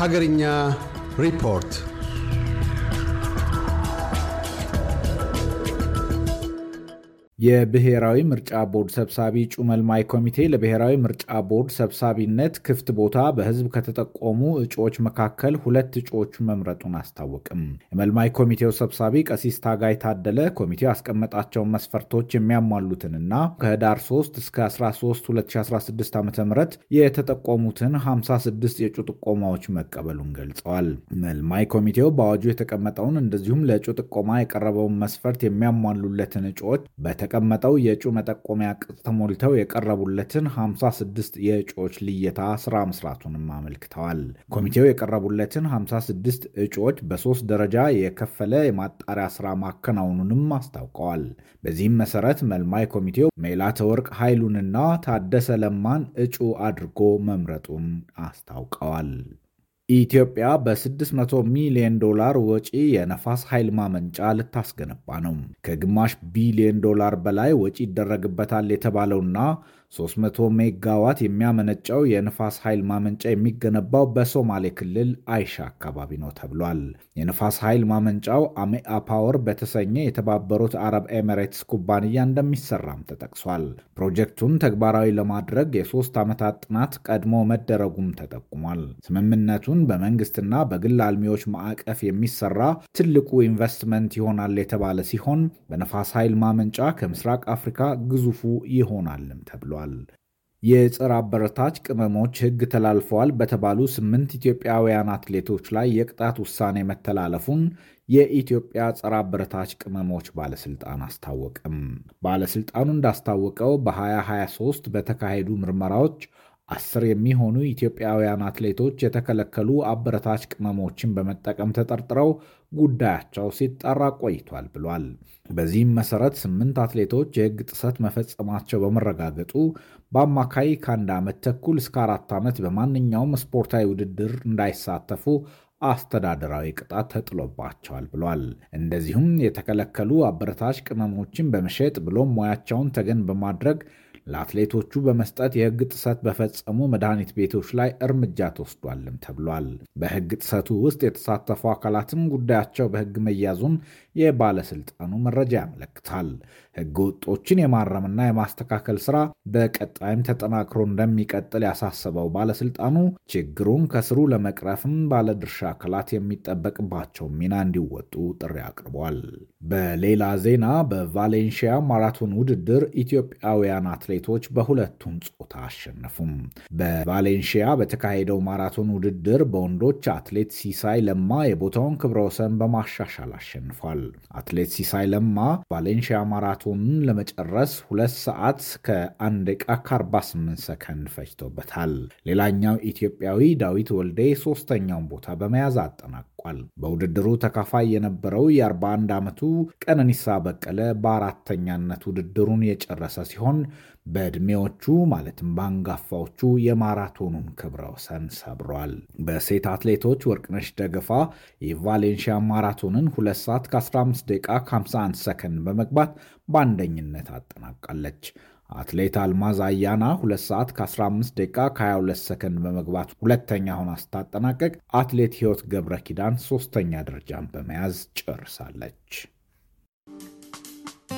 ሀገርኛ ሪፖርት የብሔራዊ ምርጫ ቦርድ ሰብሳቢ እጩ መልማይ ኮሚቴ ለብሔራዊ ምርጫ ቦርድ ሰብሳቢነት ክፍት ቦታ በሕዝብ ከተጠቆሙ እጩዎች መካከል ሁለት እጩዎቹ መምረጡን አስታወቅም። የመልማይ ኮሚቴው ሰብሳቢ ቀሲስ ታጋይ ታደለ ኮሚቴው ያስቀመጣቸውን መስፈርቶች የሚያሟሉትንና ከህዳር 3 እስከ 13 2016 ዓ ም የተጠቆሙትን 56 የእጩ ጥቆማዎች መቀበሉን ገልጸዋል። መልማይ ኮሚቴው በአዋጁ የተቀመጠውን እንደዚሁም ለእጩ ጥቆማ የቀረበውን መስፈርት የሚያሟሉለትን እጩዎች በተቀመጠው የእጩ መጠቆሚያ ቅጽ ተሞልተው የቀረቡለትን 56 የእጩዎች ልየታ ስራ መስራቱንም አመልክተዋል። ኮሚቴው የቀረቡለትን 56 እጩዎች በሶስት ደረጃ የከፈለ የማጣሪያ ስራ ማከናወኑንም አስታውቀዋል። በዚህም መሰረት መልማይ ኮሚቴው ሜላተወርቅ ኃይሉንና ታደሰ ለማን እጩ አድርጎ መምረጡን አስታውቀዋል። ኢትዮጵያ በ600 ሚሊዮን ዶላር ወጪ የነፋስ ኃይል ማመንጫ ልታስገነባ ነው። ከግማሽ ቢሊዮን ዶላር በላይ ወጪ ይደረግበታል የተባለውና 300 ሜጋዋት የሚያመነጨው የንፋስ ኃይል ማመንጫ የሚገነባው በሶማሌ ክልል አይሻ አካባቢ ነው ተብሏል። የንፋስ ኃይል ማመንጫው AMEA Power በተሰኘ የተባበሩት አረብ ኤሚሬትስ ኩባንያ እንደሚሰራም ተጠቅሷል። ፕሮጀክቱን ተግባራዊ ለማድረግ የሶስት ዓመታት ጥናት ቀድሞ መደረጉም ተጠቁሟል። ስምምነቱን በመንግስትና በግል አልሚዎች ማዕቀፍ የሚሰራ ትልቁ ኢንቨስትመንት ይሆናል የተባለ ሲሆን በነፋስ ኃይል ማመንጫ ከምስራቅ አፍሪካ ግዙፉ ይሆናልም ተብሏል። የጸረ አበረታች ቅመሞች ሕግ ተላልፈዋል በተባሉ ስምንት ኢትዮጵያውያን አትሌቶች ላይ የቅጣት ውሳኔ መተላለፉን የኢትዮጵያ ጸረ አበረታች ቅመሞች ባለስልጣን አስታወቅም። ባለስልጣኑ እንዳስታወቀው በ2023 በተካሄዱ ምርመራዎች አስር የሚሆኑ ኢትዮጵያውያን አትሌቶች የተከለከሉ አበረታች ቅመሞችን በመጠቀም ተጠርጥረው ጉዳያቸው ሲጣራ ቆይቷል ብሏል። በዚህም መሰረት ስምንት አትሌቶች የሕግ ጥሰት መፈጸማቸው በመረጋገጡ በአማካይ ከአንድ ዓመት ተኩል እስከ አራት ዓመት በማንኛውም ስፖርታዊ ውድድር እንዳይሳተፉ አስተዳደራዊ ቅጣት ተጥሎባቸዋል ብሏል። እንደዚሁም የተከለከሉ አበረታች ቅመሞችን በመሸጥ ብሎም ሙያቸውን ተገን በማድረግ ለአትሌቶቹ በመስጠት የሕግ ጥሰት በፈጸሙ መድኃኒት ቤቶች ላይ እርምጃ ተወስዷልም ተብሏል። በሕግ ጥሰቱ ውስጥ የተሳተፉ አካላትም ጉዳያቸው በሕግ መያዙን የባለስልጣኑ መረጃ ያመለክታል። ሕገ ወጦችን የማረምና የማስተካከል ስራ በቀጣይም ተጠናክሮ እንደሚቀጥል ያሳሰበው ባለስልጣኑ ችግሩን ከስሩ ለመቅረፍም ባለድርሻ አካላት የሚጠበቅባቸው ሚና እንዲወጡ ጥሪ አቅርቧል። በሌላ ዜና በቫሌንሺያ ማራቶን ውድድር ኢትዮጵያውያን አትሌቶች በሁለቱም ጾታ አሸነፉም። በቫሌንሺያ በተካሄደው ማራቶን ውድድር በወንዶች አትሌት ሲሳይ ለማ የቦታውን ክብረ ወሰን በማሻሻል አሸንፏል። አትሌት ሲሳይ ለማ ቫሌንሺያ ማራቶንን ለመጨረስ ሁለት ሰዓት ከ1 ደቂቃ ከ48 ሰከንድ ፈጅቶበታል። ሌላኛው ኢትዮጵያዊ ዳዊት ወልዴ ሶስተኛውን ቦታ በመያዝ አጠናቋል። በውድድሩ ተካፋይ የነበረው የ41 ዓመቱ ቀነኒሳ በቀለ በአራተኛነት ውድድሩን የጨረሰ ሲሆን በዕድሜዎቹ ማለትም በአንጋፋዎቹ የማራቶኑን ክብረ ወሰን ሰብሯል። በሴት አትሌቶች ወርቅነሽ ደገፋ የቫሌንሺያ ማራቶንን 2 ሰዓት ከ15 ደቂቃ ከ51 ሰከንድ በመግባት በአንደኝነት አጠናቃለች። አትሌት አልማዝ አያና 2 ሰዓት ከ15 ደቂቃ ከ22 ሰከንድ በመግባት ሁለተኛ ሆና ስታጠናቀቅ፣ አትሌት ሕይወት ገብረ ኪዳን ሶስተኛ ደረጃን በመያዝ ጨርሳለች።